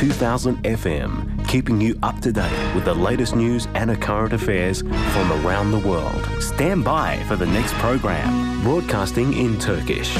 2000 FM, keeping you up to date with the latest news and current affairs from around the world. Stand by for the next program, broadcasting in Turkish.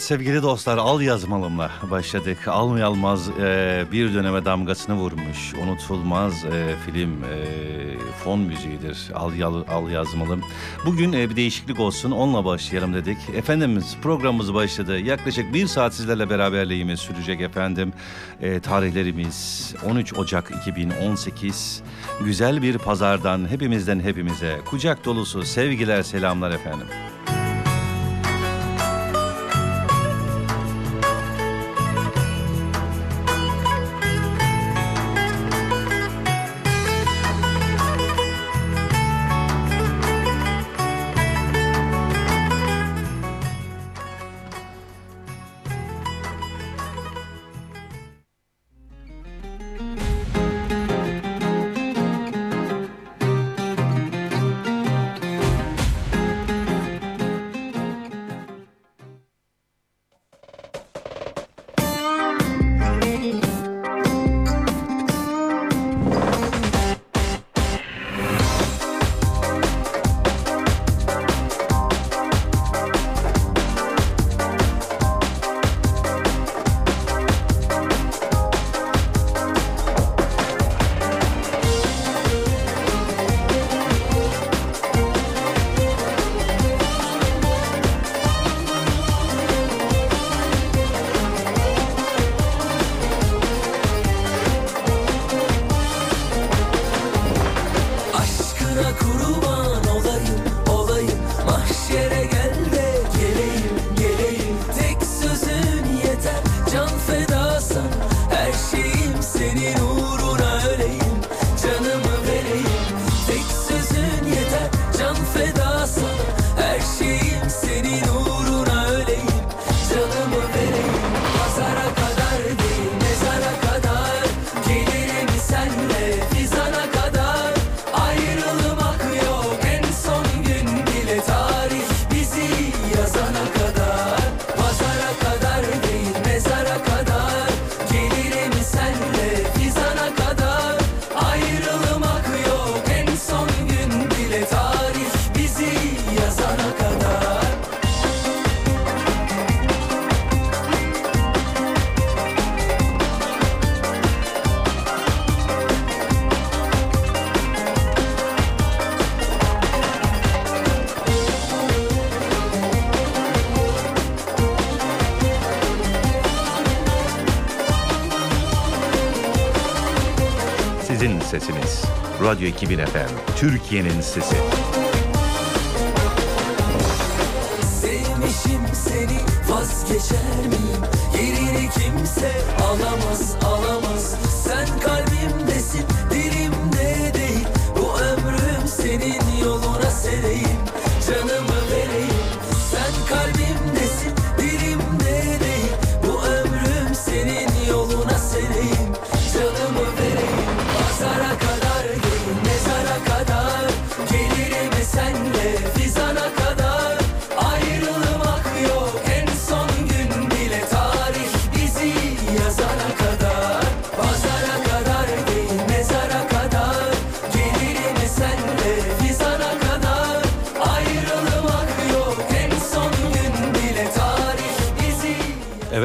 Evet sevgili dostlar al yazmalımla başladık. Almayalmaz e, bir döneme damgasını vurmuş. Unutulmaz e, film e, fon müziğidir. Al, yal- al yazmalım. Bugün e, bir değişiklik olsun onunla başlayalım dedik. Efendimiz programımız başladı. Yaklaşık bir saat sizlerle beraberliğimiz sürecek efendim. E, tarihlerimiz 13 Ocak 2018. Güzel bir pazardan hepimizden hepimize kucak dolusu sevgiler selamlar efendim. Sizin sesiniz. Radyo 2000 FM. Türkiye'nin sesi. Sevmişim seni vazgeçer miyim? Yerini kimse alamaz alamaz Sen kalbimdesin dilimde değil Bu ömrüm senin yoluna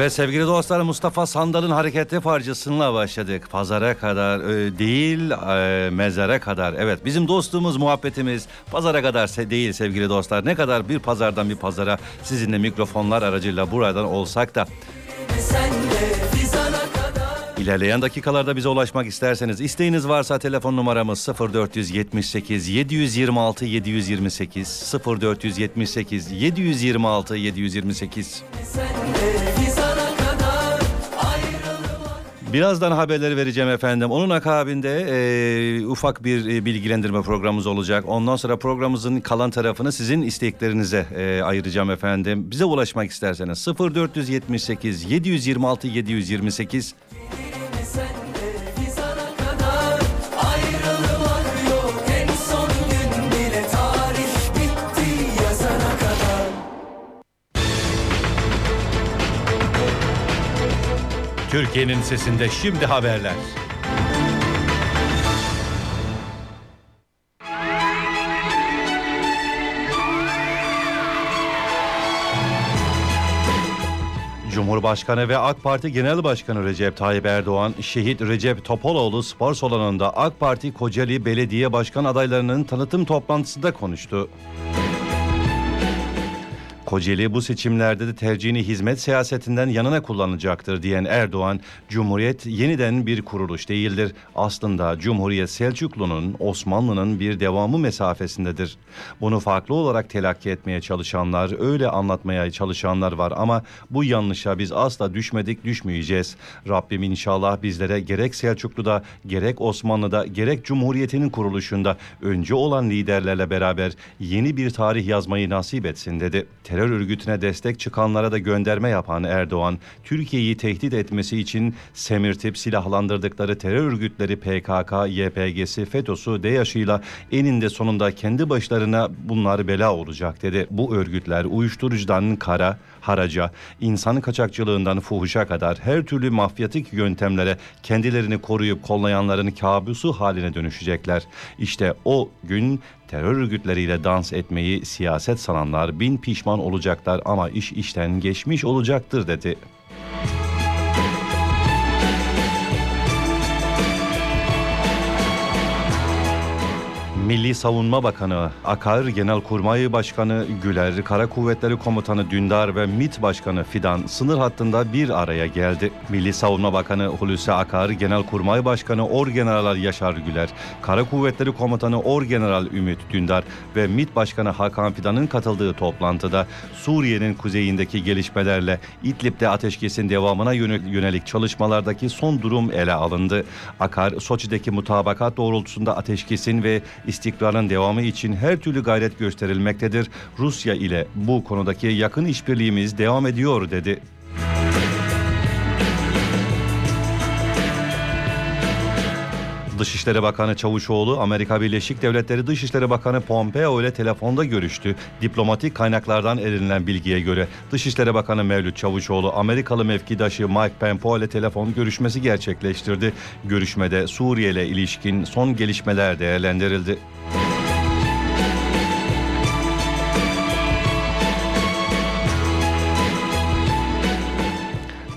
Evet sevgili dostlar Mustafa Sandal'ın hareketli parçasıyla başladık. Pazara kadar e, değil e, mezara kadar. Evet bizim dostluğumuz muhabbetimiz pazara kadar se- değil sevgili dostlar. Ne kadar bir pazardan bir pazara sizinle mikrofonlar aracıyla buradan olsak da İlerleyen dakikalarda bize ulaşmak isterseniz isteğiniz varsa telefon numaramız 0478 726 728 0478 726 728 Senle fizana kadar ayrılmaz Birazdan haberleri vereceğim efendim. Onun akabinde e, ufak bir e, bilgilendirme programımız olacak. Ondan sonra programımızın kalan tarafını sizin isteklerinize e, ayıracağım efendim. Bize ulaşmak isterseniz 0478 726 728 Türkiye'nin sesinde şimdi haberler. Cumhurbaşkanı ve AK Parti Genel Başkanı Recep Tayyip Erdoğan, şehit Recep Topaloğlu spor salonunda AK Parti Kocaeli Belediye Başkan adaylarının tanıtım toplantısında konuştu. Kocaeli bu seçimlerde de tercihini hizmet siyasetinden yanına kullanacaktır diyen Erdoğan, Cumhuriyet yeniden bir kuruluş değildir. Aslında Cumhuriyet Selçuklu'nun, Osmanlı'nın bir devamı mesafesindedir. Bunu farklı olarak telakki etmeye çalışanlar, öyle anlatmaya çalışanlar var ama bu yanlışa biz asla düşmedik, düşmeyeceğiz. Rabbim inşallah bizlere gerek Selçuklu'da, gerek Osmanlı'da, gerek Cumhuriyet'in kuruluşunda önce olan liderlerle beraber yeni bir tarih yazmayı nasip etsin dedi. Terör örgütüne destek çıkanlara da gönderme yapan Erdoğan, Türkiye'yi tehdit etmesi için semirtip silahlandırdıkları terör örgütleri PKK, YPG'si, FETÖ'sü, DEAŞ'ıyla eninde sonunda kendi başlarına bunlar bela olacak dedi. Bu örgütler uyuşturucudan kara, haraca, insan kaçakçılığından fuhuşa kadar her türlü mafyatik yöntemlere kendilerini koruyup kollayanların kabusu haline dönüşecekler. İşte o gün terör örgütleriyle dans etmeyi siyaset sananlar bin pişman olacaklar ama iş işten geçmiş olacaktır dedi. Milli Savunma Bakanı Akar, Genelkurmay Başkanı Güler, Kara Kuvvetleri Komutanı Dündar ve MİT Başkanı Fidan sınır hattında bir araya geldi. Milli Savunma Bakanı Hulusi Akar, Genelkurmay Başkanı Orgeneral Yaşar Güler, Kara Kuvvetleri Komutanı Orgeneral Ümit Dündar ve MİT Başkanı Hakan Fidan'ın katıldığı toplantıda Suriye'nin kuzeyindeki gelişmelerle İdlib'de ateşkesin devamına yöne- yönelik çalışmalardaki son durum ele alındı. Akar, Soçi'deki mutabakat doğrultusunda ateşkesin ve istikrarın devamı için her türlü gayret gösterilmektedir. Rusya ile bu konudaki yakın işbirliğimiz devam ediyor dedi. Dışişleri Bakanı Çavuşoğlu, Amerika Birleşik Devletleri Dışişleri Bakanı Pompeo ile telefonda görüştü. Diplomatik kaynaklardan edinilen bilgiye göre Dışişleri Bakanı Mevlüt Çavuşoğlu, Amerikalı mevkidaşı Mike Pompeo ile telefon görüşmesi gerçekleştirdi. Görüşmede Suriye ile ilişkin son gelişmeler değerlendirildi.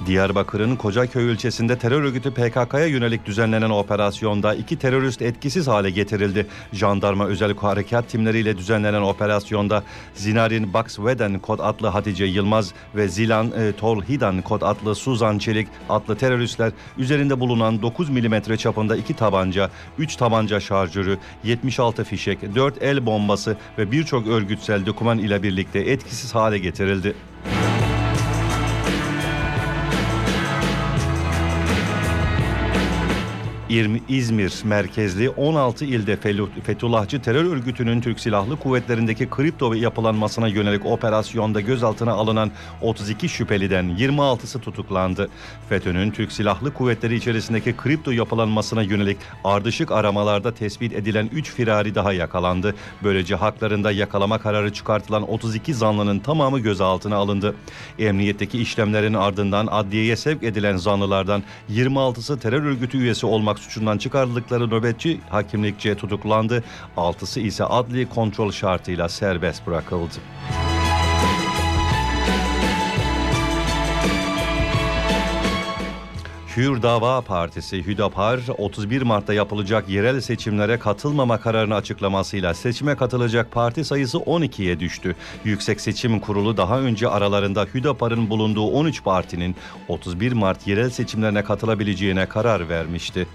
Diyarbakır'ın Kocaköy ilçesinde terör örgütü PKK'ya yönelik düzenlenen operasyonda iki terörist etkisiz hale getirildi. Jandarma özel harekat timleriyle düzenlenen operasyonda Zinarin Baksveden kod adlı Hatice Yılmaz ve Zilan e, Tolhidan kod adlı Suzan Çelik adlı teröristler üzerinde bulunan 9 milimetre çapında iki tabanca, 3 tabanca şarjörü, 76 fişek, 4 el bombası ve birçok örgütsel doküman ile birlikte etkisiz hale getirildi. İzmir merkezli 16 ilde Fethullahçı terör örgütünün Türk Silahlı Kuvvetleri'ndeki kripto yapılanmasına yönelik operasyonda gözaltına alınan 32 şüpheliden 26'sı tutuklandı. FETÖ'nün Türk Silahlı Kuvvetleri içerisindeki kripto yapılanmasına yönelik ardışık aramalarda tespit edilen 3 firari daha yakalandı. Böylece haklarında yakalama kararı çıkartılan 32 zanlının tamamı gözaltına alındı. Emniyetteki işlemlerin ardından adliyeye sevk edilen zanlılardan 26'sı terör örgütü üyesi olmak suçundan çıkarıldıkları nöbetçi hakimlikçe tutuklandı. 6'sı ise adli kontrol şartıyla serbest bırakıldı. Hür Dava Partisi Hüdapar 31 Mart'ta yapılacak yerel seçimlere katılmama kararını açıklamasıyla seçime katılacak parti sayısı 12'ye düştü. Yüksek Seçim Kurulu daha önce aralarında Hüdapar'ın bulunduğu 13 partinin 31 Mart yerel seçimlerine katılabileceğine karar vermişti.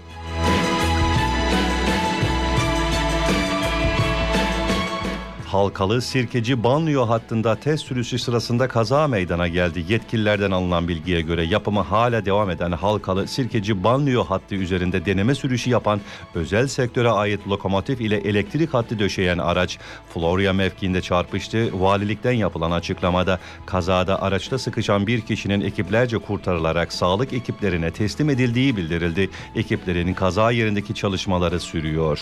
Halkalı Sirkeci banliyö hattında test sürüşü sırasında kaza meydana geldi. Yetkililerden alınan bilgiye göre yapımı hala devam eden Halkalı Sirkeci banliyö hattı üzerinde deneme sürüşü yapan özel sektöre ait lokomotif ile elektrik hattı döşeyen araç Florya mevkiinde çarpıştı. Valilikten yapılan açıklamada kazada araçta sıkışan bir kişinin ekiplerce kurtarılarak sağlık ekiplerine teslim edildiği bildirildi. Ekiplerin kaza yerindeki çalışmaları sürüyor.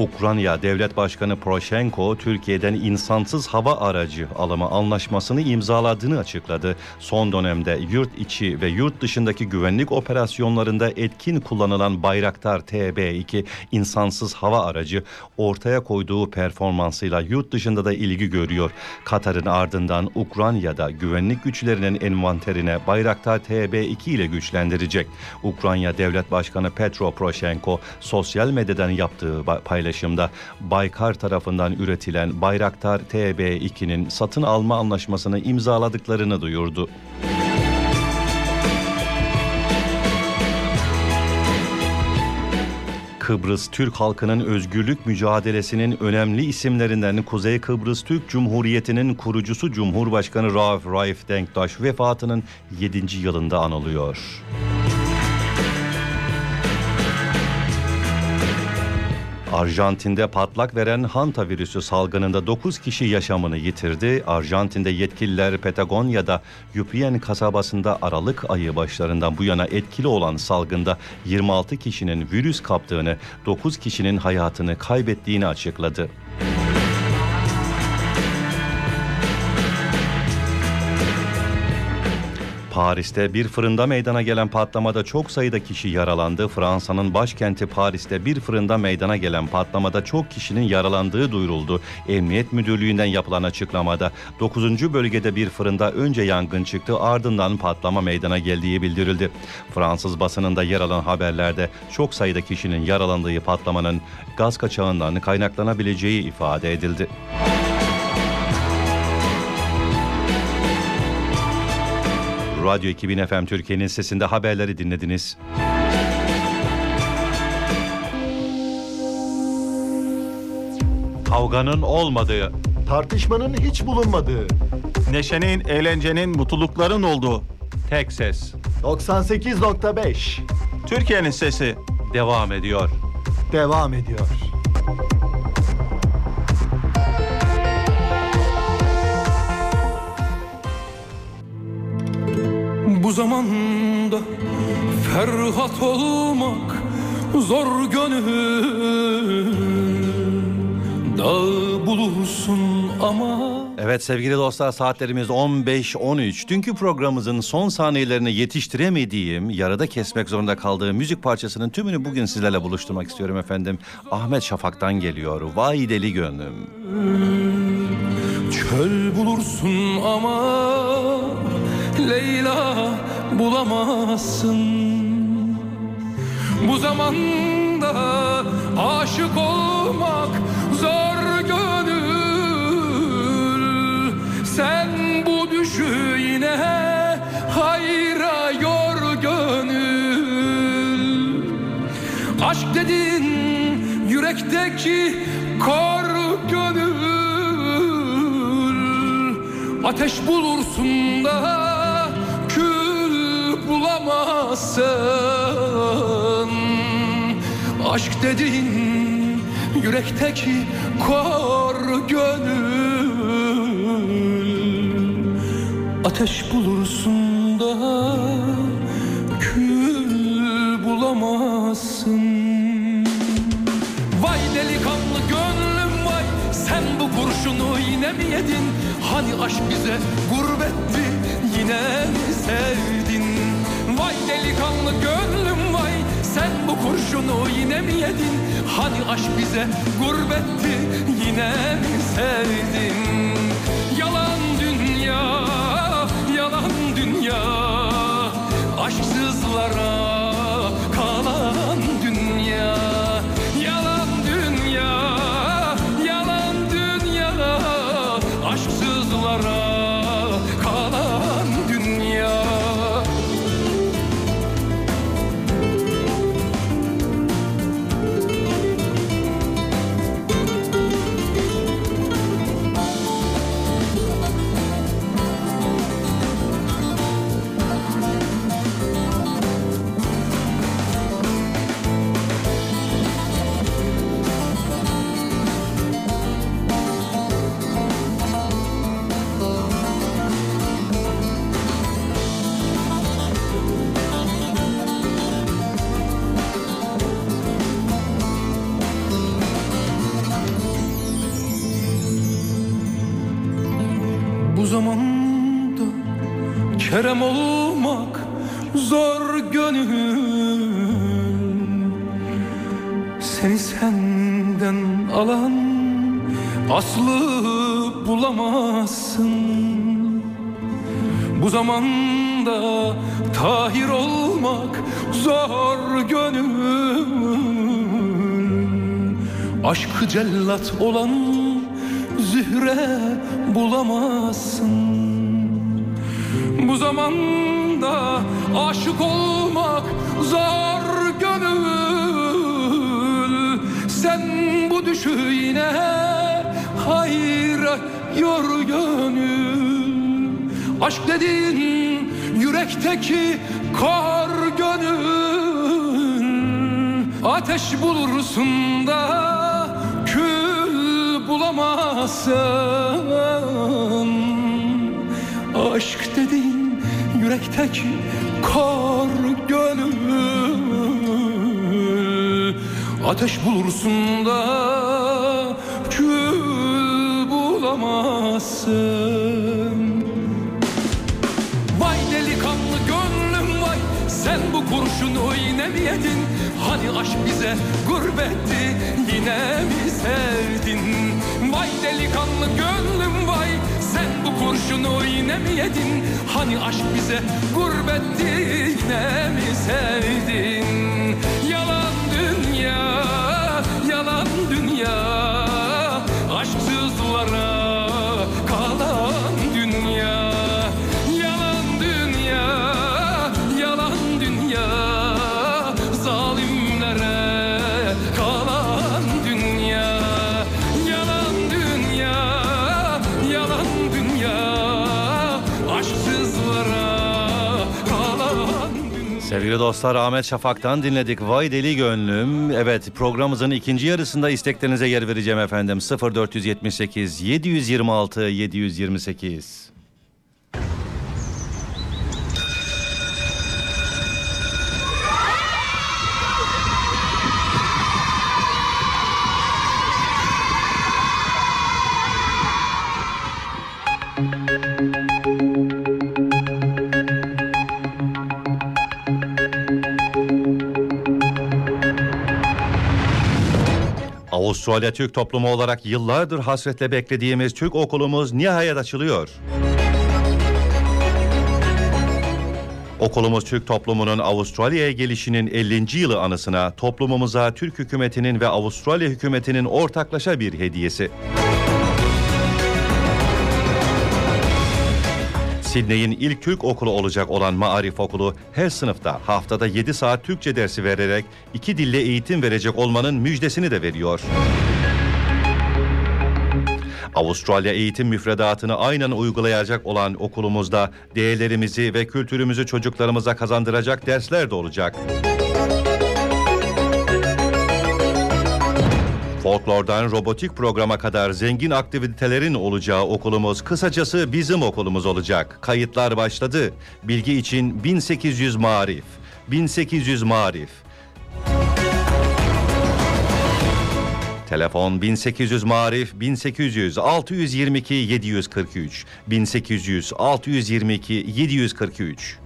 Ukrayna Devlet Başkanı Poroshenko Türkiye'den insansız hava aracı alımı anlaşmasını imzaladığını açıkladı. Son dönemde yurt içi ve yurt dışındaki güvenlik operasyonlarında etkin kullanılan Bayraktar TB2 insansız hava aracı ortaya koyduğu performansıyla yurt dışında da ilgi görüyor. Katar'ın ardından Ukrayna'da güvenlik güçlerinin envanterine Bayraktar TB2 ile güçlendirecek. Ukrayna Devlet Başkanı Petro Poroshenko sosyal medyadan yaptığı paylaşımda Baykar tarafından üretilen Bayraktar TB2'nin satın alma anlaşmasını imzaladıklarını duyurdu. Kıbrıs Türk halkının özgürlük mücadelesinin önemli isimlerinden Kuzey Kıbrıs Türk Cumhuriyeti'nin kurucusu Cumhurbaşkanı Rauf Raif Denktaş vefatının 7. yılında anılıyor. Arjantin'de patlak veren hanta virüsü salgınında 9 kişi yaşamını yitirdi. Arjantin'de yetkililer Patagonya'da Yupien kasabasında Aralık ayı başlarından bu yana etkili olan salgında 26 kişinin virüs kaptığını, 9 kişinin hayatını kaybettiğini açıkladı. Paris'te bir fırında meydana gelen patlamada çok sayıda kişi yaralandı. Fransa'nın başkenti Paris'te bir fırında meydana gelen patlamada çok kişinin yaralandığı duyuruldu. Emniyet Müdürlüğü'nden yapılan açıklamada 9. bölgede bir fırında önce yangın çıktı ardından patlama meydana geldiği bildirildi. Fransız basınında yer alan haberlerde çok sayıda kişinin yaralandığı patlamanın gaz kaçağından kaynaklanabileceği ifade edildi. Radyo 2000 FM Türkiye'nin sesinde haberleri dinlediniz. Kavganın olmadığı, Tartışmanın hiç bulunmadığı Neşenin, eğlencenin, mutlulukların olduğu tek ses 98.5 Türkiye'nin sesi. devam ediyor. devam ediyor. Bu zamanda ferhat olmak zor gönül Dağ bulursun ama Evet sevgili dostlar saatlerimiz 15.13. Dünkü programımızın son saniyelerini yetiştiremediğim, yarıda kesmek zorunda kaldığım müzik parçasının tümünü bugün sizlerle buluşturmak istiyorum efendim. Ahmet Şafak'tan geliyor. Vay deli gönlüm. Çöl bulursun ama Leyla bulamazsın. Bu zamanda aşık olmak zor gönül. Sen bu düşü yine hayra yor gönül. Aşk dedin yürekteki kor gönül. Ateş bulursun da bulamazsın. Aşk dedin yürekteki kor gönül. Ateş bulursun da kül bulamazsın. Vay delikanlı gönlüm vay Sen bu kurşunu yine mi yedin? Hani aşk bize gurbetti Yine mi sevdin Vay delikanlı gönlüm vay Sen bu kurşunu yine mi yedin? Hani aşk bize gurbetti Yine mi sevdin? Yalan dünya Yalan dünya Aşksızlara cellat olan zühre bulamazsın. Bu zamanda aşık olmak zor gönül. Sen bu düşü yine hayra yor gönül. Aşk dediğin yürekteki kar gönül. Ateş bulursun da bulamazsın Aşk dediğin yürekteki kar gönül. Ateş bulursun da kül bulamazsın. Vay delikanlı gönlüm vay Sen bu kurşunu yine mi yedin? Hani aşk bize gurbetti Yine mi sevdin Vay delikanlı gönlüm vay. Sen bu kurşunu yine mi yedin? Hani aşk bize gurbetti Yine mi sevdin? Yalan dünya Yalan dünya. Aşksızlara Sevgili dostlar Ahmet Şafak'tan dinledik Vay Deli Gönlüm. Evet programımızın ikinci yarısında isteklerinize yer vereceğim efendim. 0478 726 728. Avustralya Türk toplumu olarak yıllardır hasretle beklediğimiz Türk okulumuz nihayet açılıyor. Okulumuz Türk toplumunun Avustralya'ya gelişinin 50. yılı anısına toplumumuza Türk hükümetinin ve Avustralya hükümetinin ortaklaşa bir hediyesi. Sidney'in ilk Türk okulu olacak olan Maarif Okulu her sınıfta haftada 7 saat Türkçe dersi vererek iki dille eğitim verecek olmanın müjdesini de veriyor. Avustralya eğitim müfredatını aynen uygulayacak olan okulumuzda değerlerimizi ve kültürümüzü çocuklarımıza kazandıracak dersler de olacak. Folklordan robotik programa kadar zengin aktivitelerin olacağı okulumuz kısacası bizim okulumuz olacak. Kayıtlar başladı. Bilgi için 1800 marif. 1800 marif. Telefon 1800 marif 1800 622 743 1800 622 743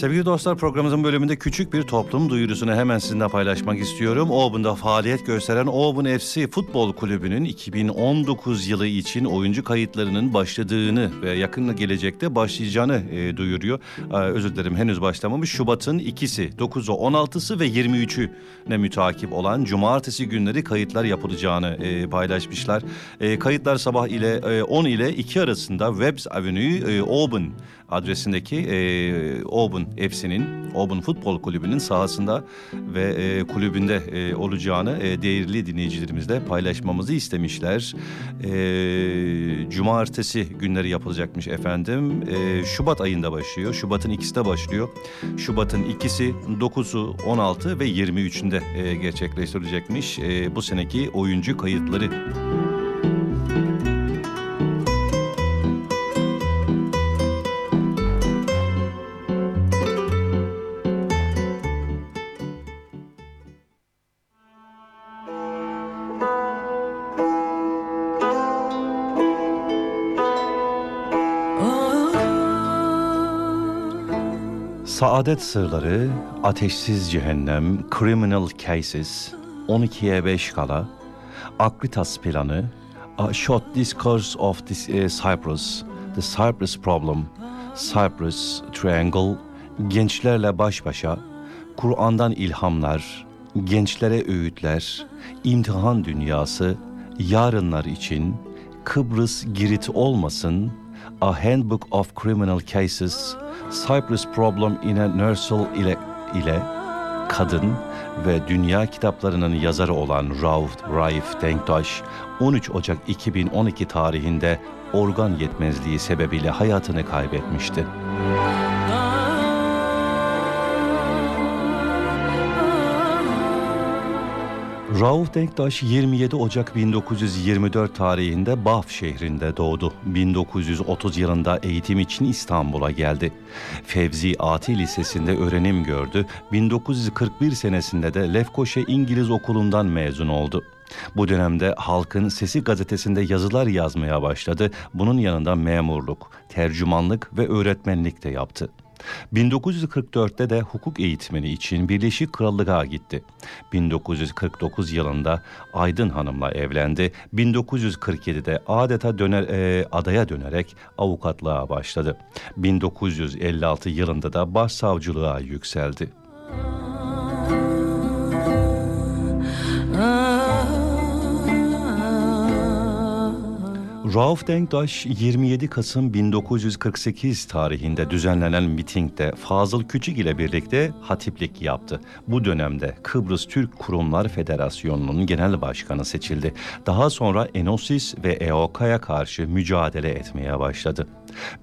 Sevgili dostlar programımızın bölümünde küçük bir toplum duyurusunu hemen sizinle paylaşmak istiyorum. Auburn'da faaliyet gösteren Auburn FC Futbol Kulübü'nün 2019 yılı için oyuncu kayıtlarının başladığını ve yakın gelecekte başlayacağını e, duyuruyor. Ee, özür dilerim henüz başlamamış. Şubat'ın ikisi, 9'u, 16'sı ve 23'ü ne mütakip olan cumartesi günleri kayıtlar yapılacağını e, paylaşmışlar. E, kayıtlar sabah ile e, 10 ile 2 arasında Webbs Avenue, e, Auburn adresindeki e, Auburn FC'nin, Auburn Futbol Kulübü'nün sahasında ve e, kulübünde e, olacağını e, değerli dinleyicilerimizle paylaşmamızı istemişler. E, cumartesi günleri yapılacakmış efendim. E, Şubat ayında başlıyor. Şubat'ın ikisi de başlıyor. Şubat'ın ikisi 9'u, 16 ve 23'ünde e, gerçekleştirilecekmiş e, bu seneki oyuncu kayıtları. Saadet Sırları, Ateşsiz Cehennem, Criminal Cases, 12'ye 5 kala, Akritas Planı, A Short Discourse of this, eh, Cyprus, The Cyprus Problem, Cyprus Triangle, Gençlerle Baş Başa, Kur'an'dan İlhamlar, Gençlere Öğütler, İmtihan Dünyası, Yarınlar için, Kıbrıs Girit Olmasın, A Handbook of Criminal Cases, Cyprus Problem in a Nursery ile, ile kadın ve dünya kitaplarının yazarı olan Rauf Raif Denktaş 13 Ocak 2012 tarihinde organ yetmezliği sebebiyle hayatını kaybetmişti. Rauf Denktaş 27 Ocak 1924 tarihinde Baf şehrinde doğdu. 1930 yılında eğitim için İstanbul'a geldi. Fevzi Ati Lisesi'nde öğrenim gördü. 1941 senesinde de Lefkoşe İngiliz Okulu'ndan mezun oldu. Bu dönemde Halkın Sesi gazetesinde yazılar yazmaya başladı. Bunun yanında memurluk, tercümanlık ve öğretmenlik de yaptı. 1944'te de hukuk eğitimini için Birleşik Krallık'a gitti. 1949 yılında Aydın Hanım'la evlendi. 1947'de adeta döner, e, adaya dönerek avukatlığa başladı. 1956 yılında da başsavcılığa yükseldi. Rauf Denktaş 27 Kasım 1948 tarihinde düzenlenen mitingde Fazıl Küçük ile birlikte hatiplik yaptı. Bu dönemde Kıbrıs Türk Kurumlar Federasyonu'nun genel başkanı seçildi. Daha sonra Enosis ve EOK'ya karşı mücadele etmeye başladı.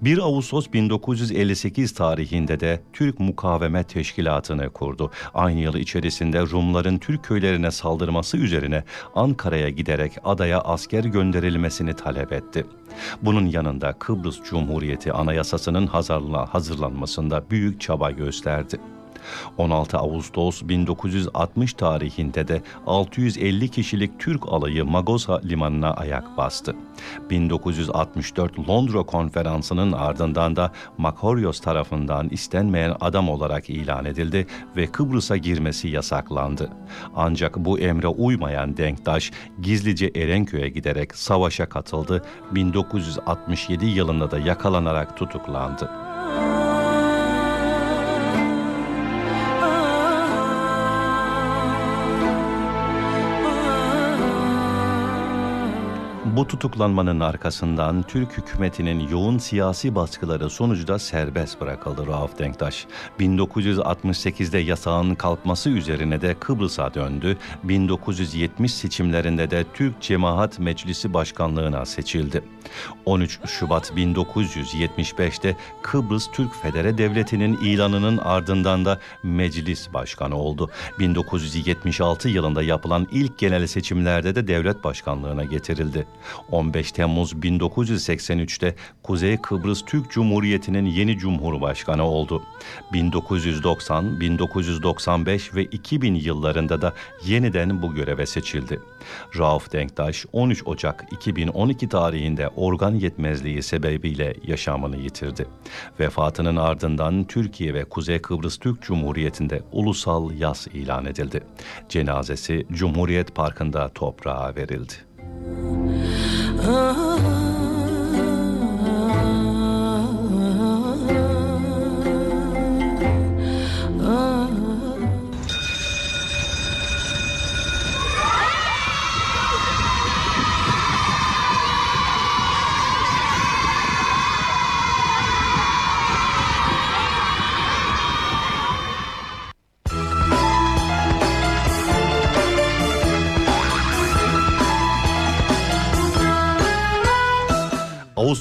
1 Ağustos 1958 tarihinde de Türk Mukavemet Teşkilatı'nı kurdu. Aynı yıl içerisinde Rumların Türk köylerine saldırması üzerine Ankara'ya giderek adaya asker gönderilmesini talep etti. Bunun yanında Kıbrıs Cumhuriyeti Anayasası'nın hazırla- hazırlanmasında büyük çaba gösterdi. 16 Ağustos 1960 tarihinde de 650 kişilik Türk alayı Magosa limanına ayak bastı. 1964 Londra konferansının ardından da Makorios tarafından istenmeyen adam olarak ilan edildi ve Kıbrıs'a girmesi yasaklandı. Ancak bu emre uymayan Denktaş gizlice Erenköy'e giderek savaşa katıldı. 1967 yılında da yakalanarak tutuklandı. Bu tutuklanmanın arkasından Türk hükümetinin yoğun siyasi baskıları sonucu da serbest bırakıldı Rauf Denktaş. 1968'de yasağın kalkması üzerine de Kıbrıs'a döndü. 1970 seçimlerinde de Türk Cemaat Meclisi Başkanlığına seçildi. 13 Şubat 1975'te Kıbrıs Türk Federe Devleti'nin ilanının ardından da meclis başkanı oldu. 1976 yılında yapılan ilk genel seçimlerde de devlet başkanlığına getirildi. 15 Temmuz 1983'te Kuzey Kıbrıs Türk Cumhuriyeti'nin yeni cumhurbaşkanı oldu. 1990, 1995 ve 2000 yıllarında da yeniden bu göreve seçildi. Rauf Denktaş 13 Ocak 2012 tarihinde organ yetmezliği sebebiyle yaşamını yitirdi. Vefatının ardından Türkiye ve Kuzey Kıbrıs Türk Cumhuriyeti'nde ulusal yas ilan edildi. Cenazesi Cumhuriyet Parkı'nda toprağa verildi. Oh.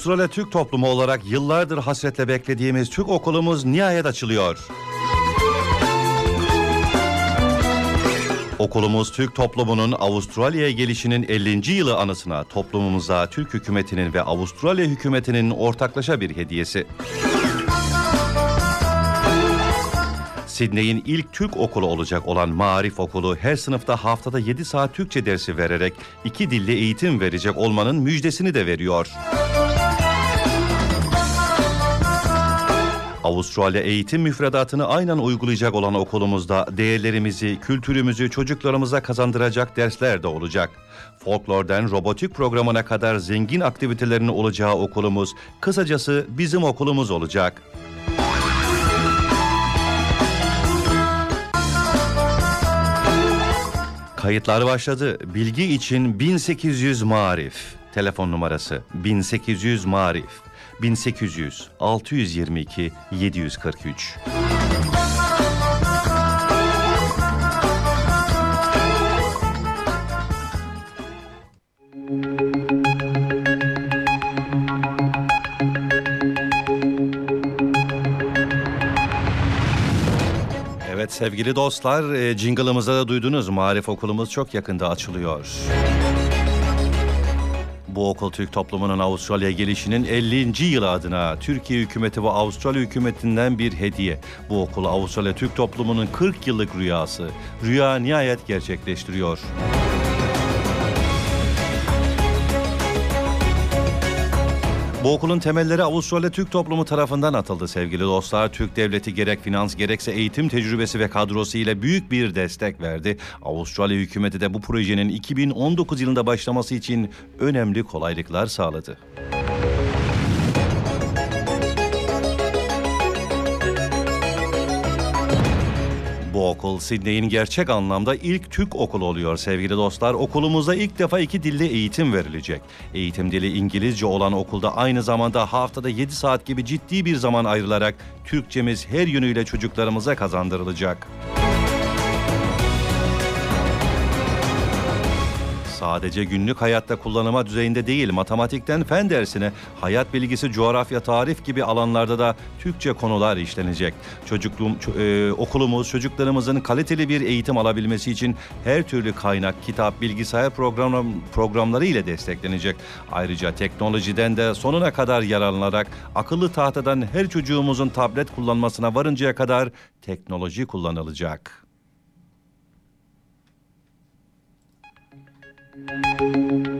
Avustralya Türk toplumu olarak yıllardır hasretle beklediğimiz Türk okulumuz nihayet açılıyor. Okulumuz Türk toplumunun Avustralya'ya gelişinin 50. yılı anısına toplumumuza Türk hükümetinin ve Avustralya hükümetinin ortaklaşa bir hediyesi. Sidney'in ilk Türk okulu olacak olan Marif Okulu her sınıfta haftada 7 saat Türkçe dersi vererek iki dilli eğitim verecek olmanın müjdesini de veriyor. Avustralya eğitim müfredatını aynen uygulayacak olan okulumuzda değerlerimizi, kültürümüzü çocuklarımıza kazandıracak dersler de olacak. Folklor'dan robotik programına kadar zengin aktivitelerin olacağı okulumuz, kısacası bizim okulumuz olacak. Kayıtlar başladı. Bilgi için 1800 Marif. Telefon numarası 1800 Marif. 1800 622 743. Evet sevgili dostlar, e, jingle'ımızda da duydunuz. Marif okulumuz çok yakında açılıyor. Bu okul Türk toplumunun Avustralya gelişinin 50. yılı adına Türkiye hükümeti ve Avustralya hükümetinden bir hediye. Bu okul Avustralya Türk toplumunun 40 yıllık rüyası. Rüya nihayet gerçekleştiriyor. Bu okulun temelleri Avustralya Türk toplumu tarafından atıldı sevgili dostlar. Türk devleti gerek finans gerekse eğitim tecrübesi ve kadrosu ile büyük bir destek verdi. Avustralya hükümeti de bu projenin 2019 yılında başlaması için önemli kolaylıklar sağladı. Bu okul Sydney'in gerçek anlamda ilk Türk okulu oluyor sevgili dostlar. Okulumuzda ilk defa iki dilde eğitim verilecek. Eğitim dili İngilizce olan okulda aynı zamanda haftada 7 saat gibi ciddi bir zaman ayrılarak Türkçemiz her yönüyle çocuklarımıza kazandırılacak. Sadece günlük hayatta kullanıma düzeyinde değil, matematikten fen dersine, hayat bilgisi, coğrafya, tarih gibi alanlarda da Türkçe konular işlenecek. Çocukluğum, ço- e, okulumuz çocuklarımızın kaliteli bir eğitim alabilmesi için her türlü kaynak, kitap, bilgisayar program, programları ile desteklenecek. Ayrıca teknolojiden de sonuna kadar yararlanarak akıllı tahtadan her çocuğumuzun tablet kullanmasına varıncaya kadar teknoloji kullanılacak. Thank you.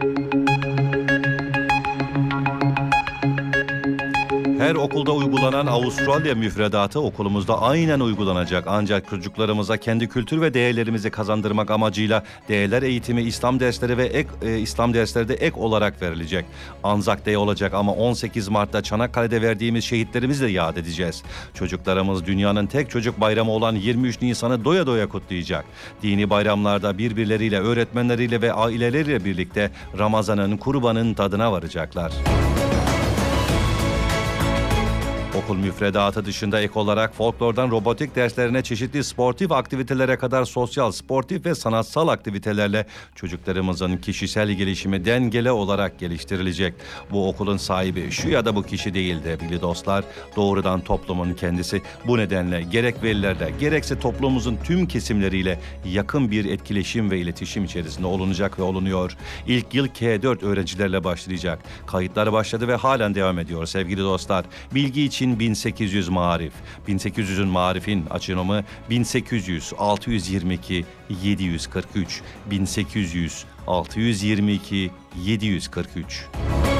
Her okulda uygulanan Avustralya müfredatı okulumuzda aynen uygulanacak. Ancak çocuklarımıza kendi kültür ve değerlerimizi kazandırmak amacıyla değerler eğitimi, İslam dersleri ve ek, e, İslam dersleri de ek olarak verilecek. Anzak Day olacak ama 18 Mart'ta Çanakkale'de verdiğimiz şehitlerimizi de yad edeceğiz. Çocuklarımız dünyanın tek çocuk bayramı olan 23 Nisan'ı doya doya kutlayacak. Dini bayramlarda birbirleriyle, öğretmenleriyle ve aileleriyle birlikte Ramazan'ın, kurbanın tadına varacaklar. Okul müfredatı dışında ek olarak folklordan robotik derslerine çeşitli sportif aktivitelere kadar sosyal, sportif ve sanatsal aktivitelerle çocuklarımızın kişisel gelişimi dengeli olarak geliştirilecek. Bu okulun sahibi şu ya da bu kişi değil sevgili dostlar. Doğrudan toplumun kendisi. Bu nedenle gerek velilerle gerekse toplumumuzun tüm kesimleriyle yakın bir etkileşim ve iletişim içerisinde olunacak ve olunuyor. İlk yıl K4 öğrencilerle başlayacak. Kayıtlar başladı ve halen devam ediyor sevgili dostlar. Bilgi için 1800 marif. 1800'ün marifin açılımı 1800 622 743 1800 622 743.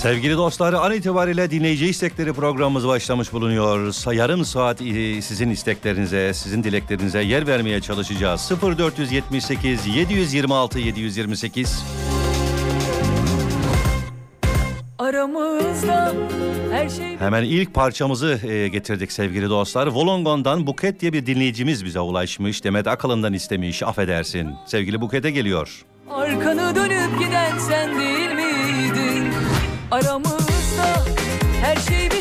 Sevgili dostlar an itibariyle dinleyici istekleri programımız başlamış bulunuyor. Yarım saat e, sizin isteklerinize, sizin dileklerinize yer vermeye çalışacağız. 0478 726 728 Aramızda her şey Hemen ilk parçamızı e, getirdik sevgili dostlar. Volongon'dan Buket diye bir dinleyicimiz bize ulaşmış. Demet Akalın'dan istemiş affedersin. Sevgili Buket'e geliyor. arkanı dönüp giden sen değil miydin? Aramızda her şey bitti.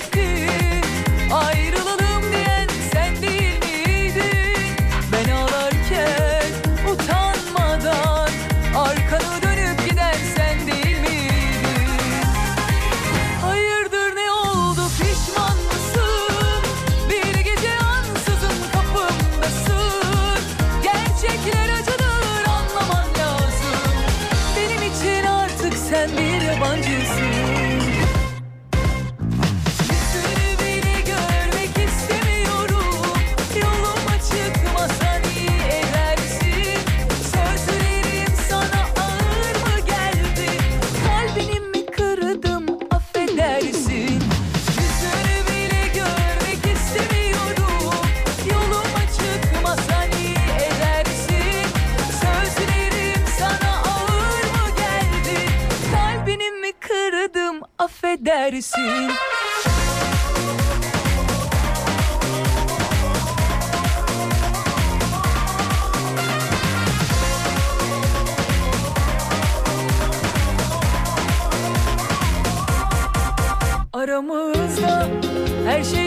affedersin. Aramızda her şey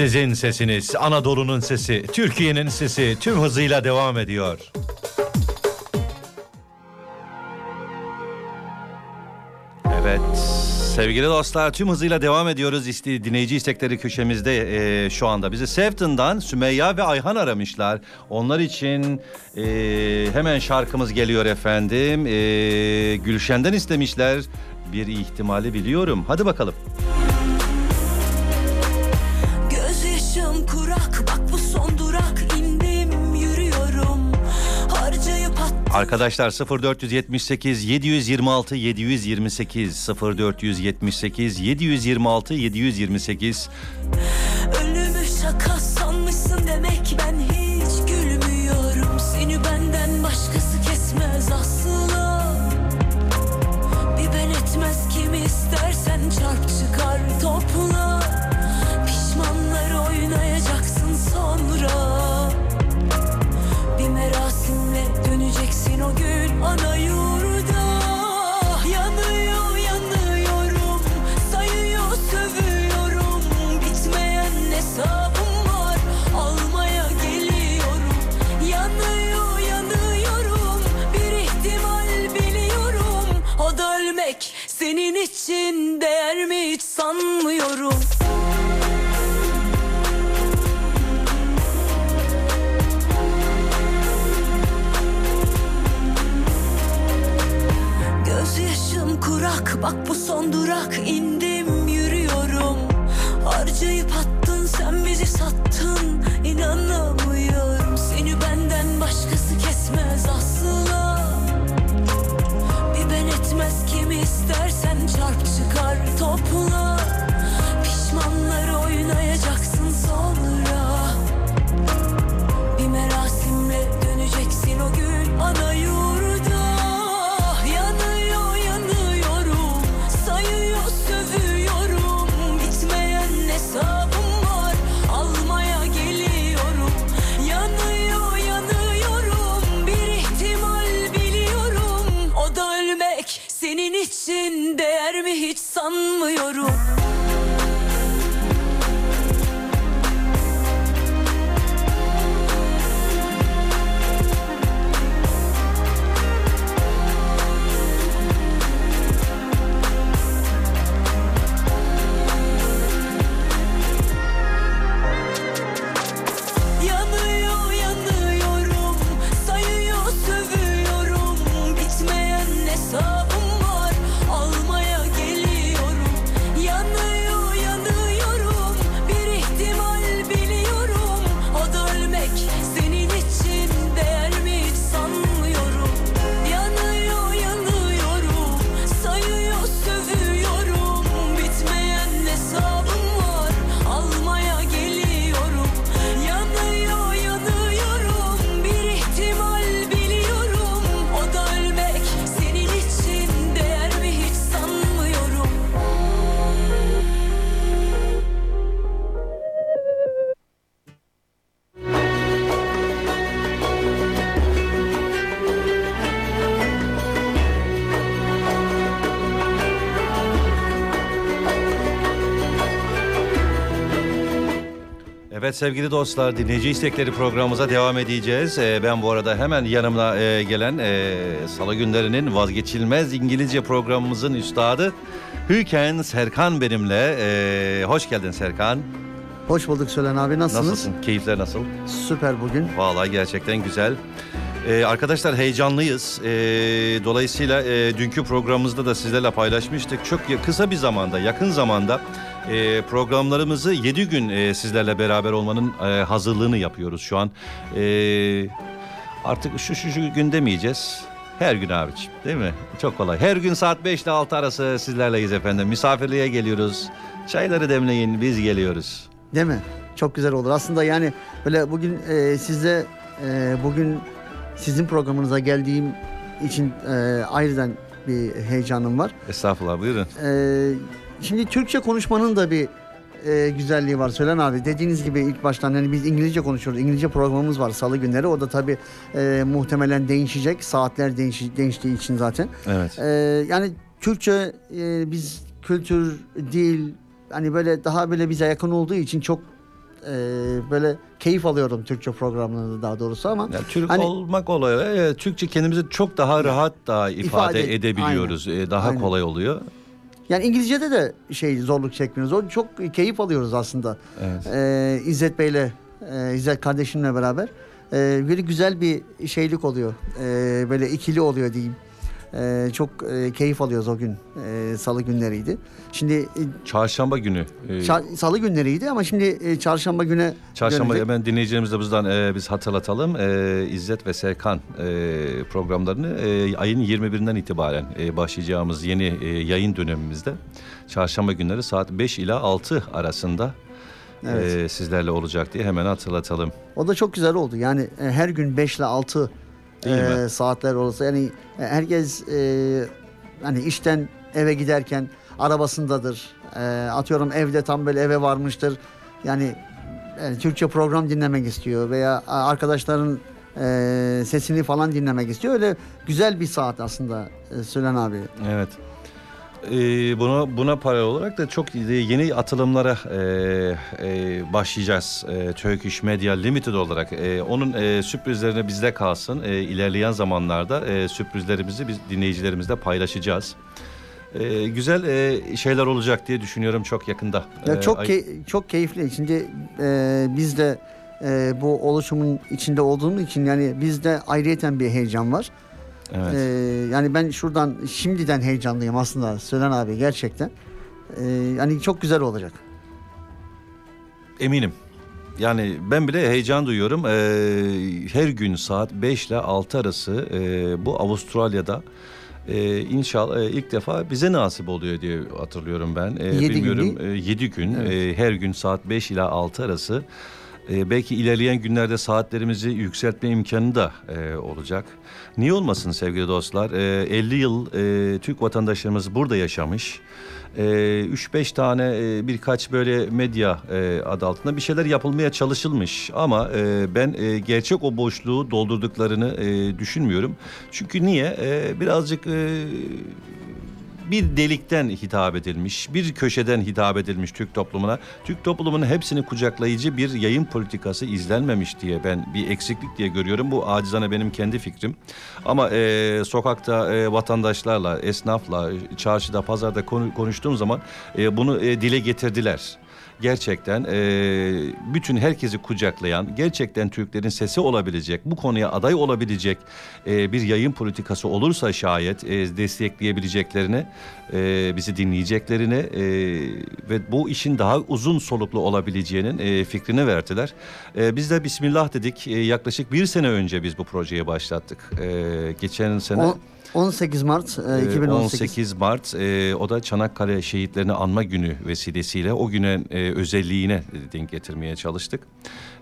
Sizin sesiniz, Anadolu'nun sesi, Türkiye'nin sesi tüm hızıyla devam ediyor. Evet, sevgili dostlar tüm hızıyla devam ediyoruz. İşte dinleyici istekleri köşemizde e, şu anda. Bizi Sefton'dan Sümeyya ve Ayhan aramışlar. Onlar için e, hemen şarkımız geliyor efendim. E, Gülşen'den istemişler. Bir ihtimali biliyorum. Hadi bakalım. Müzik Arkadaşlar 0478 726 728 0478 726 728 Ölümü şakası. için değer mi hiç sanmıyorum. Gözyaşım kurak bak bu son durak indi. Evet sevgili dostlar dinleyici istekleri programımıza devam edeceğiz. Ee, ben bu arada hemen yanımda e, gelen e, salı günlerinin vazgeçilmez İngilizce programımızın üstadı Hüken Serkan benimle. Ee, hoş geldin Serkan. Hoş bulduk Sölen abi. Nasılsınız? Nasılsın? Keyifler nasıl? Süper bugün. Vallahi gerçekten güzel. Ee, arkadaşlar heyecanlıyız. Ee, dolayısıyla e, dünkü programımızda da sizlerle paylaşmıştık. Çok kısa bir zamanda, yakın zamanda e, programlarımızı 7 gün e, sizlerle beraber olmanın e, hazırlığını yapıyoruz şu an. E, artık şu, şu şu gün demeyeceğiz. Her gün abiciğim değil mi? Çok kolay. Her gün saat 5 ile 6 arası sizlerleyiz efendim. Misafirliğe geliyoruz. Çayları demleyin biz geliyoruz. Değil mi? Çok güzel olur. Aslında yani böyle bugün e, sizle e, bugün sizin programınıza geldiğim için e, ayrıca bir heyecanım var. Estağfurullah buyurun. E, şimdi Türkçe konuşmanın da bir e, güzelliği var Sölen abi. Dediğiniz gibi ilk baştan hani biz İngilizce konuşuyoruz. İngilizce programımız var salı günleri. O da tabii e, muhtemelen değişecek. Saatler değiş, değiştiği için zaten. Evet. Ee, yani Türkçe e, biz kültür, dil hani böyle daha böyle bize yakın olduğu için çok e, böyle keyif alıyorum Türkçe programlarında daha doğrusu ama Yani Türk hani- olmak oluyor. Evet, Türkçe kendimizi çok daha rahat daha ifade, İfade- edebiliyoruz. Ee, Daha Aynen. kolay oluyor. Yani İngilizce'de de şey zorluk çekmiyoruz. O çok keyif alıyoruz aslında. Evet. Ee, İzzet Bey'le, e, İzzet kardeşimle beraber e, böyle güzel bir şeylik oluyor. E, böyle ikili oluyor diyeyim. E, çok e, keyif alıyoruz o gün. E, Salı günleriydi. Şimdi e, Çarşamba günü. e, Ça- Salı günleriydi ama şimdi e, çarşamba güne Çarşamba dönecek. hemen dinleyicilerimize bizden e, biz hatırlatalım. E, İzzet ve Serkan e, programlarını e, ayın 21'inden itibaren e, başlayacağımız yeni e, yayın dönemimizde çarşamba günleri saat 5 ila 6 arasında Evet. e, sizlerle olacak diye hemen hatırlatalım. O da çok güzel oldu. Yani e, her gün 5 ile 6 Değil mi? saatler olsa yani e, herkes e, hani işten eve giderken arabasındadır. E, atıyorum evde tam böyle eve varmıştır. Yani e, Türkçe program dinlemek istiyor veya arkadaşların e, sesini falan dinlemek istiyor. Öyle güzel bir saat aslında e, Sülen abi. Evet. Ee, buna buna paralel olarak da çok yeni atılımlara e, e, başlayacağız. E, Turkish Media Limited olarak. E, onun e, sürprizlerini bizde kalsın. E, ilerleyen zamanlarda e, sürprizlerimizi biz dinleyicilerimizle paylaşacağız. E, güzel e, şeyler olacak diye düşünüyorum çok yakında. Ya E, çok ay- key- çok keyifli. Şimdi e, biz de e, bu oluşumun içinde olduğumuz için yani bizde ayrıyeten bir heyecan var. Evet. E, yani ben şuradan şimdiden heyecanlıyım aslında Sölen abi gerçekten. E, yani çok güzel olacak. Eminim. Yani ben bile heyecan duyuyorum. Ee, her gün saat 5 ile 6 arası e, bu Avustralya'da e, inşallah e, ilk defa bize nasip oluyor diye hatırlıyorum ben. E, Yedi gün bilmiyorum. değil? 7 gün Evet. e, her gün saat 5 ile 6 arası. E, belki ilerleyen günlerde saatlerimizi yükseltme imkanı da e, olacak. Niye olmasın sevgili dostlar? E, 50 yıl e, Türk vatandaşlarımız burada yaşamış. E, 3-5 tane e, birkaç böyle medya e, adı altında bir şeyler yapılmaya çalışılmış. Ama e, ben e, gerçek o boşluğu doldurduklarını e, düşünmüyorum. Çünkü niye? E, birazcık... E, bir delikten hitap edilmiş, bir köşeden hitap edilmiş Türk toplumuna. Türk toplumunun hepsini kucaklayıcı bir yayın politikası izlenmemiş diye ben bir eksiklik diye görüyorum. Bu acizane benim kendi fikrim. Ama e, sokakta e, vatandaşlarla, esnafla, çarşıda, pazarda konu- konuştuğum zaman e, bunu e, dile getirdiler gerçekten e, bütün herkesi kucaklayan, gerçekten Türklerin sesi olabilecek, bu konuya aday olabilecek e, bir yayın politikası olursa şayet e, destekleyebileceklerini, e, bizi dinleyeceklerini e, ve bu işin daha uzun soluklu olabileceğinin e, fikrini verdiler. E, biz de Bismillah dedik. E, yaklaşık bir sene önce biz bu projeyi başlattık. E, geçen sene... On- 18 Mart e, Ee, 2018. 18 Mart e, o da Çanakkale şehitlerini anma günü vesilesiyle o güne e, özelliğine denk getirmeye çalıştık.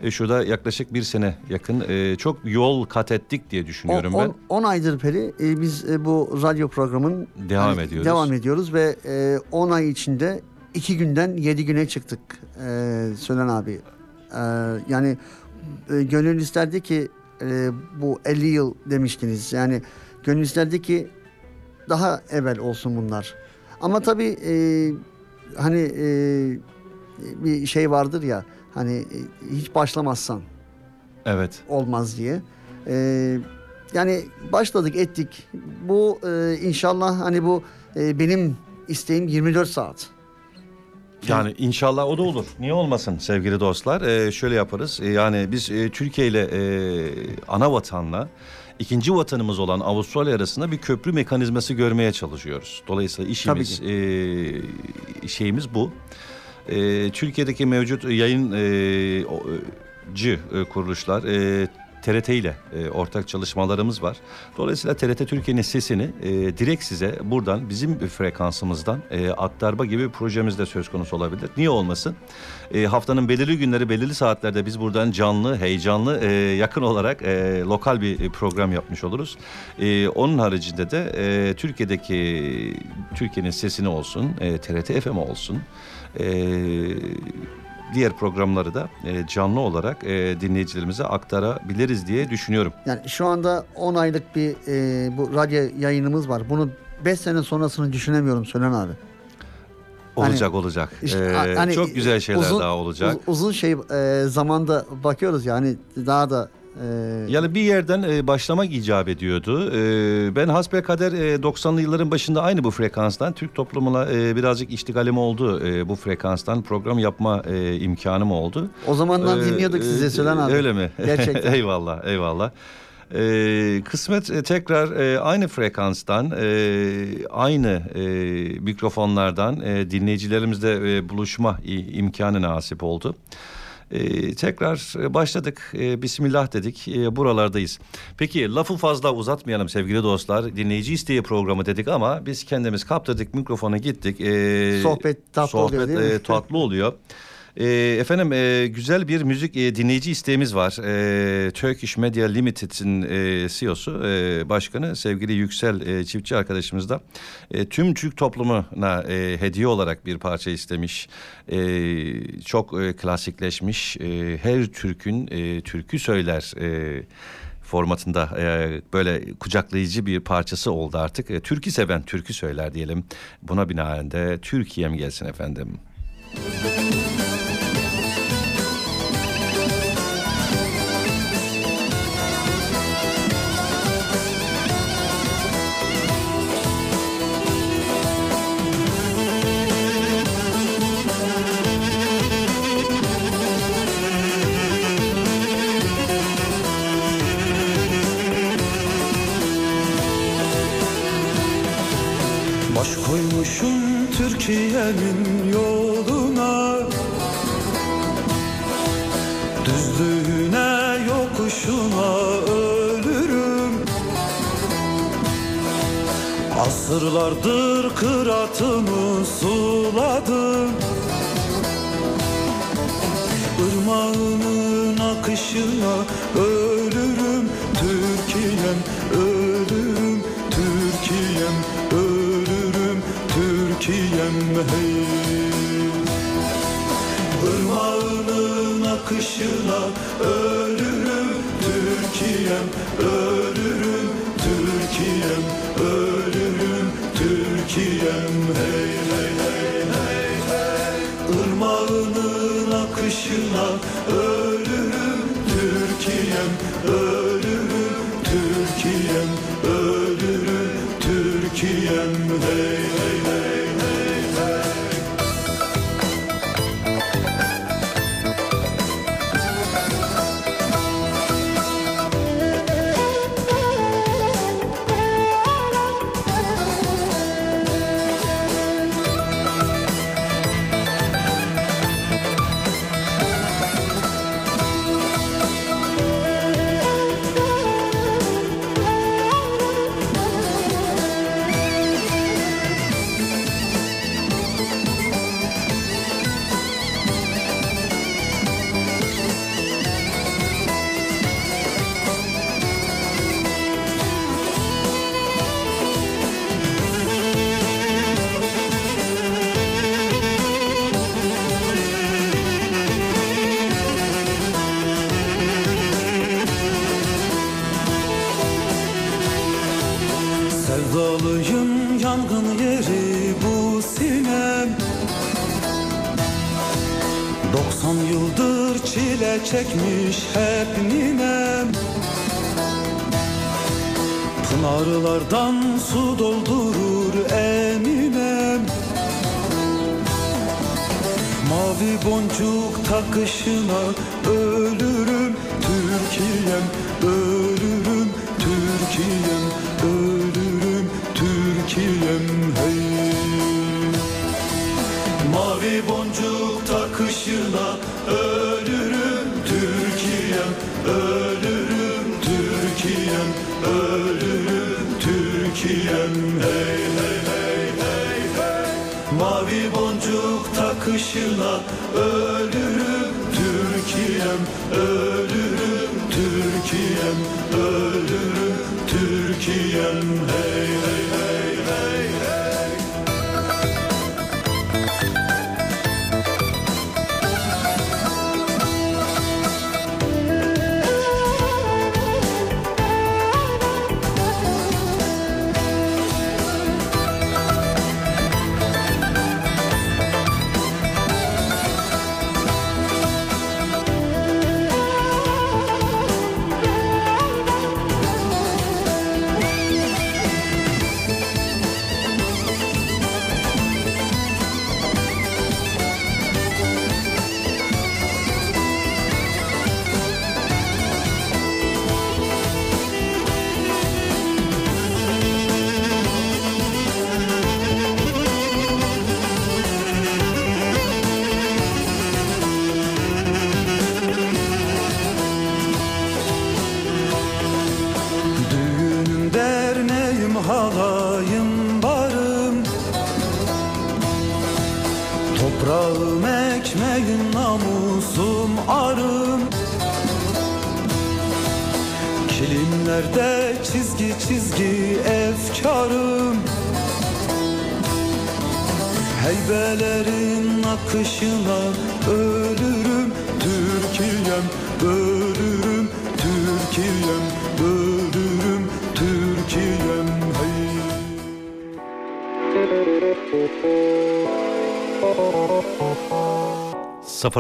E, şurada yaklaşık bir sene yakın e, çok yol kat ettik diye düşünüyorum ben. 10 aydır Peri e, biz e, bu radyo programın Devam ediyoruz. Devam ediyoruz ve 10 ay içinde 2 günden 7 güne çıktık e, Sölen abi. E, yani e, gönül isterdi ki e, bu 50 yıl demiştiniz. Yani gönül isterdi ki daha evvel olsun bunlar. Ama tabii e, hani e, bir şey vardır ya hani e, hiç başlamazsan Evet. olmaz diye. Ee, yani başladık ettik. Bu e, inşallah hani bu e, benim isteğim 24 saat. Yani inşallah o da olur. Niye olmasın sevgili dostlar? Ee, şöyle yaparız. Ee, yani biz e, Türkiye ile e, ana vatanla ikinci vatanımız olan Avustralya arasında bir köprü mekanizması görmeye çalışıyoruz. Dolayısıyla işimiz e, şeyimiz bu. E, Türkiye'deki mevcut yayıncı e, kuruluşlar e, TRT ile e, ortak çalışmalarımız var. Dolayısıyla TRT Türkiye'nin sesini e, direkt size buradan bizim frekansımızdan e, aktarma gibi bir projemiz de söz konusu olabilir. Niye olmasın? E, haftanın belirli günleri belirli saatlerde biz buradan canlı, heyecanlı, e, yakın olarak e, lokal bir program yapmış oluruz. E, onun haricinde de e, Türkiye'deki Türkiye'nin sesini olsun, e, TRT FM olsun. E, diğer programları da e, canlı olarak e, dinleyicilerimize aktarabiliriz diye düşünüyorum. Yani şu anda 10 aylık bir e, bu radyo yayınımız var. Bunu 5 sene sonrasını düşünemiyorum Sölen abi. Olacak olacak. İşte, Ee, hani çok güzel şeyler uzun- daha olacak. uz- uzun şey e, zamanda bakıyoruz yani daha da e, Yani bir yerden e, başlamak icap ediyordu. E, ben hasbelkader e, 90'lı yılların başında aynı bu frekanstan Türk toplumuna e, birazcık iştigalim oldu. E, bu frekanstan program yapma e, imkanım oldu. o zamandan Ee, dinliyorduk size e, Sölen abi. Öyle mi? Gerçekten. eyvallah, eyvallah. Ee, kısmet e, tekrar e, aynı frekanstan, e, aynı e, mikrofonlardan e, dinleyicilerimizle e, buluşma imkanı nasip oldu. E, tekrar başladık. E, Bismillah dedik. E, buralardayız. Peki lafı fazla uzatmayalım sevgili dostlar. Dinleyici isteği programı dedik ama biz kendimiz kaptırdık mikrofona gittik. E, Sohbet tatlı oluyor, sohbet, değil mi? e, tatlı oluyor. E, efendim e, güzel bir müzik e, dinleyici isteğimiz var. E, Turkish Media Limited'in e, CEO'su, e, başkanı sevgili Yüksel e, Çiftçi arkadaşımız da e, tüm Türk toplumuna e, hediye olarak bir parça istemiş. E, çok e, klasikleşmiş. E, her Türk'ün e, türkü söyler e, formatında e, böyle kucaklayıcı bir parçası oldu artık. E, türkü seven türkü söyler diyelim. Buna binaen de Türkiye'm gelsin efendim. Baş Asırlardır kıratımı suladım. Irmağının akışına ölürüm Türkiye'm ölürüm Türkiye'm ölürüm Türkiye'm hey. Irmağının akışına ölürüm çekmiş her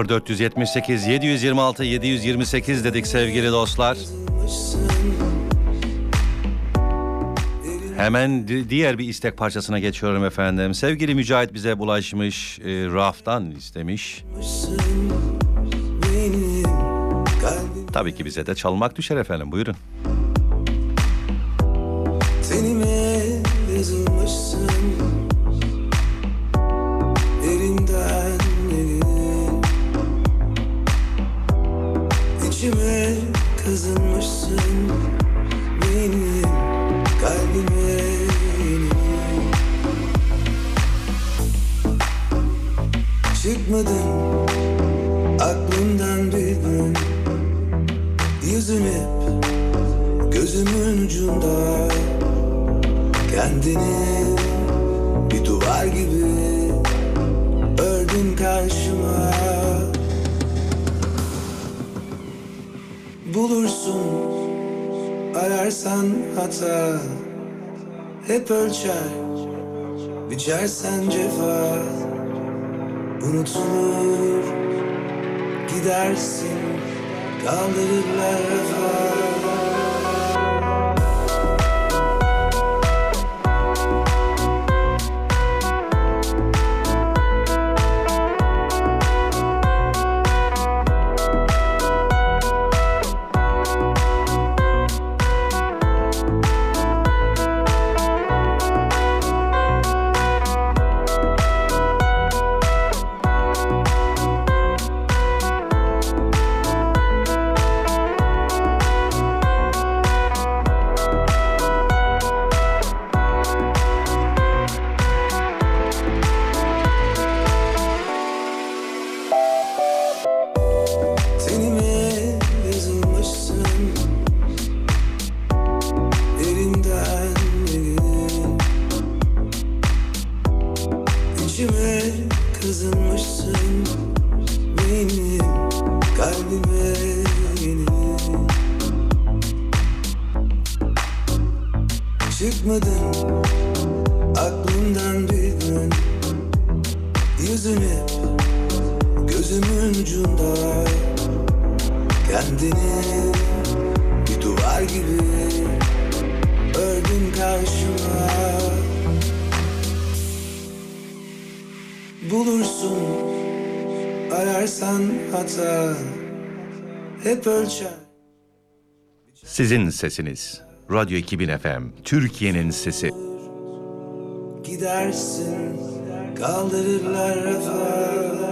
0478 726 728 dedik sevgili dostlar. Hemen diğer bir istek parçasına geçiyorum efendim. Sevgili Mücahit bize bulaşmış, e, Raf'tan istemiş. Tabii ki bize de çalmak düşer efendim. Buyurun. Düşüme kazınmışsın benim kalbime Çıkmadın aklımdan bir gün Yüzün hep gözümün ucunda. Kendini bir duvar gibi ördün karşıma. bulursun Ararsan hata Hep ölçer. Biçersen cefa Unutulur. Gidersin Kaldırırlar rafa kendini Bir duvar gibi ördün karşıma. Bulursun ararsan hata Hep ölçer. Sizin sesiniz. Radyo 2000 FM Türkiye'nin sesi. Gidersin kaldırırlar rafa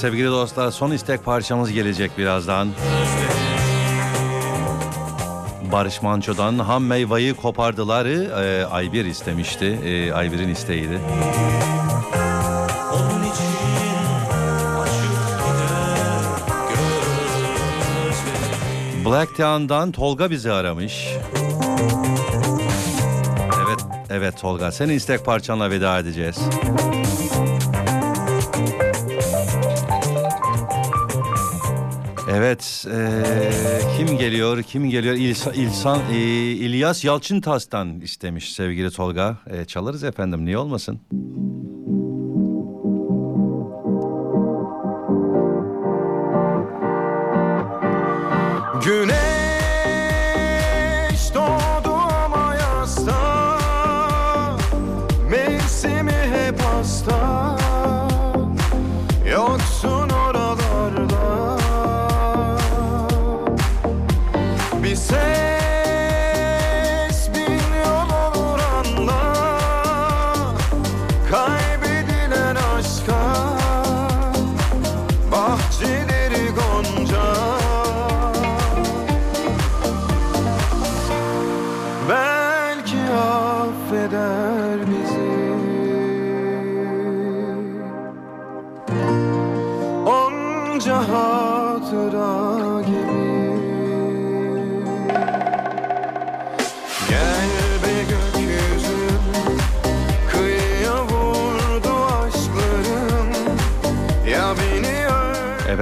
sevgili dostlar son istek parçamız gelecek birazdan. Barış Manço'dan ham meyveyi kopardıları e, Aybir istemişti. E, Aybir'in isteğiydi. Onun için açık gider gözlerim Black Town'dan Tolga bizi aramış. Evet, evet Tolga. Senin istek parçanla veda edeceğiz. Evet, eee, kim geliyor, kim geliyor? İlsa, İlsan, eee, İlyas Yalçıntas'tan istemiş sevgili Tolga. Eee, çalarız efendim, niye olmasın?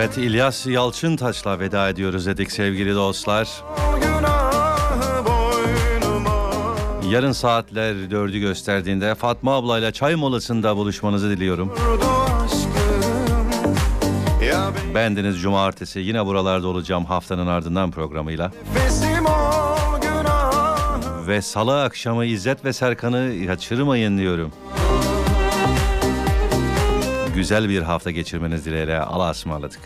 Evet, İlyas Yalçıntaş'la veda ediyoruz dedik sevgili dostlar. Yarın saatler dördü gösterdiğinde Fatma ablayla çay molasında buluşmanızı diliyorum. Beni Bendeniz Cumartesi yine buralarda olacağım haftanın ardından programıyla. Ve salı akşamı İzzet ve Serkan'ı kaçırmayın diyorum. Güzel bir hafta geçirmeniz dileğiyle Allah'a ısmarladık.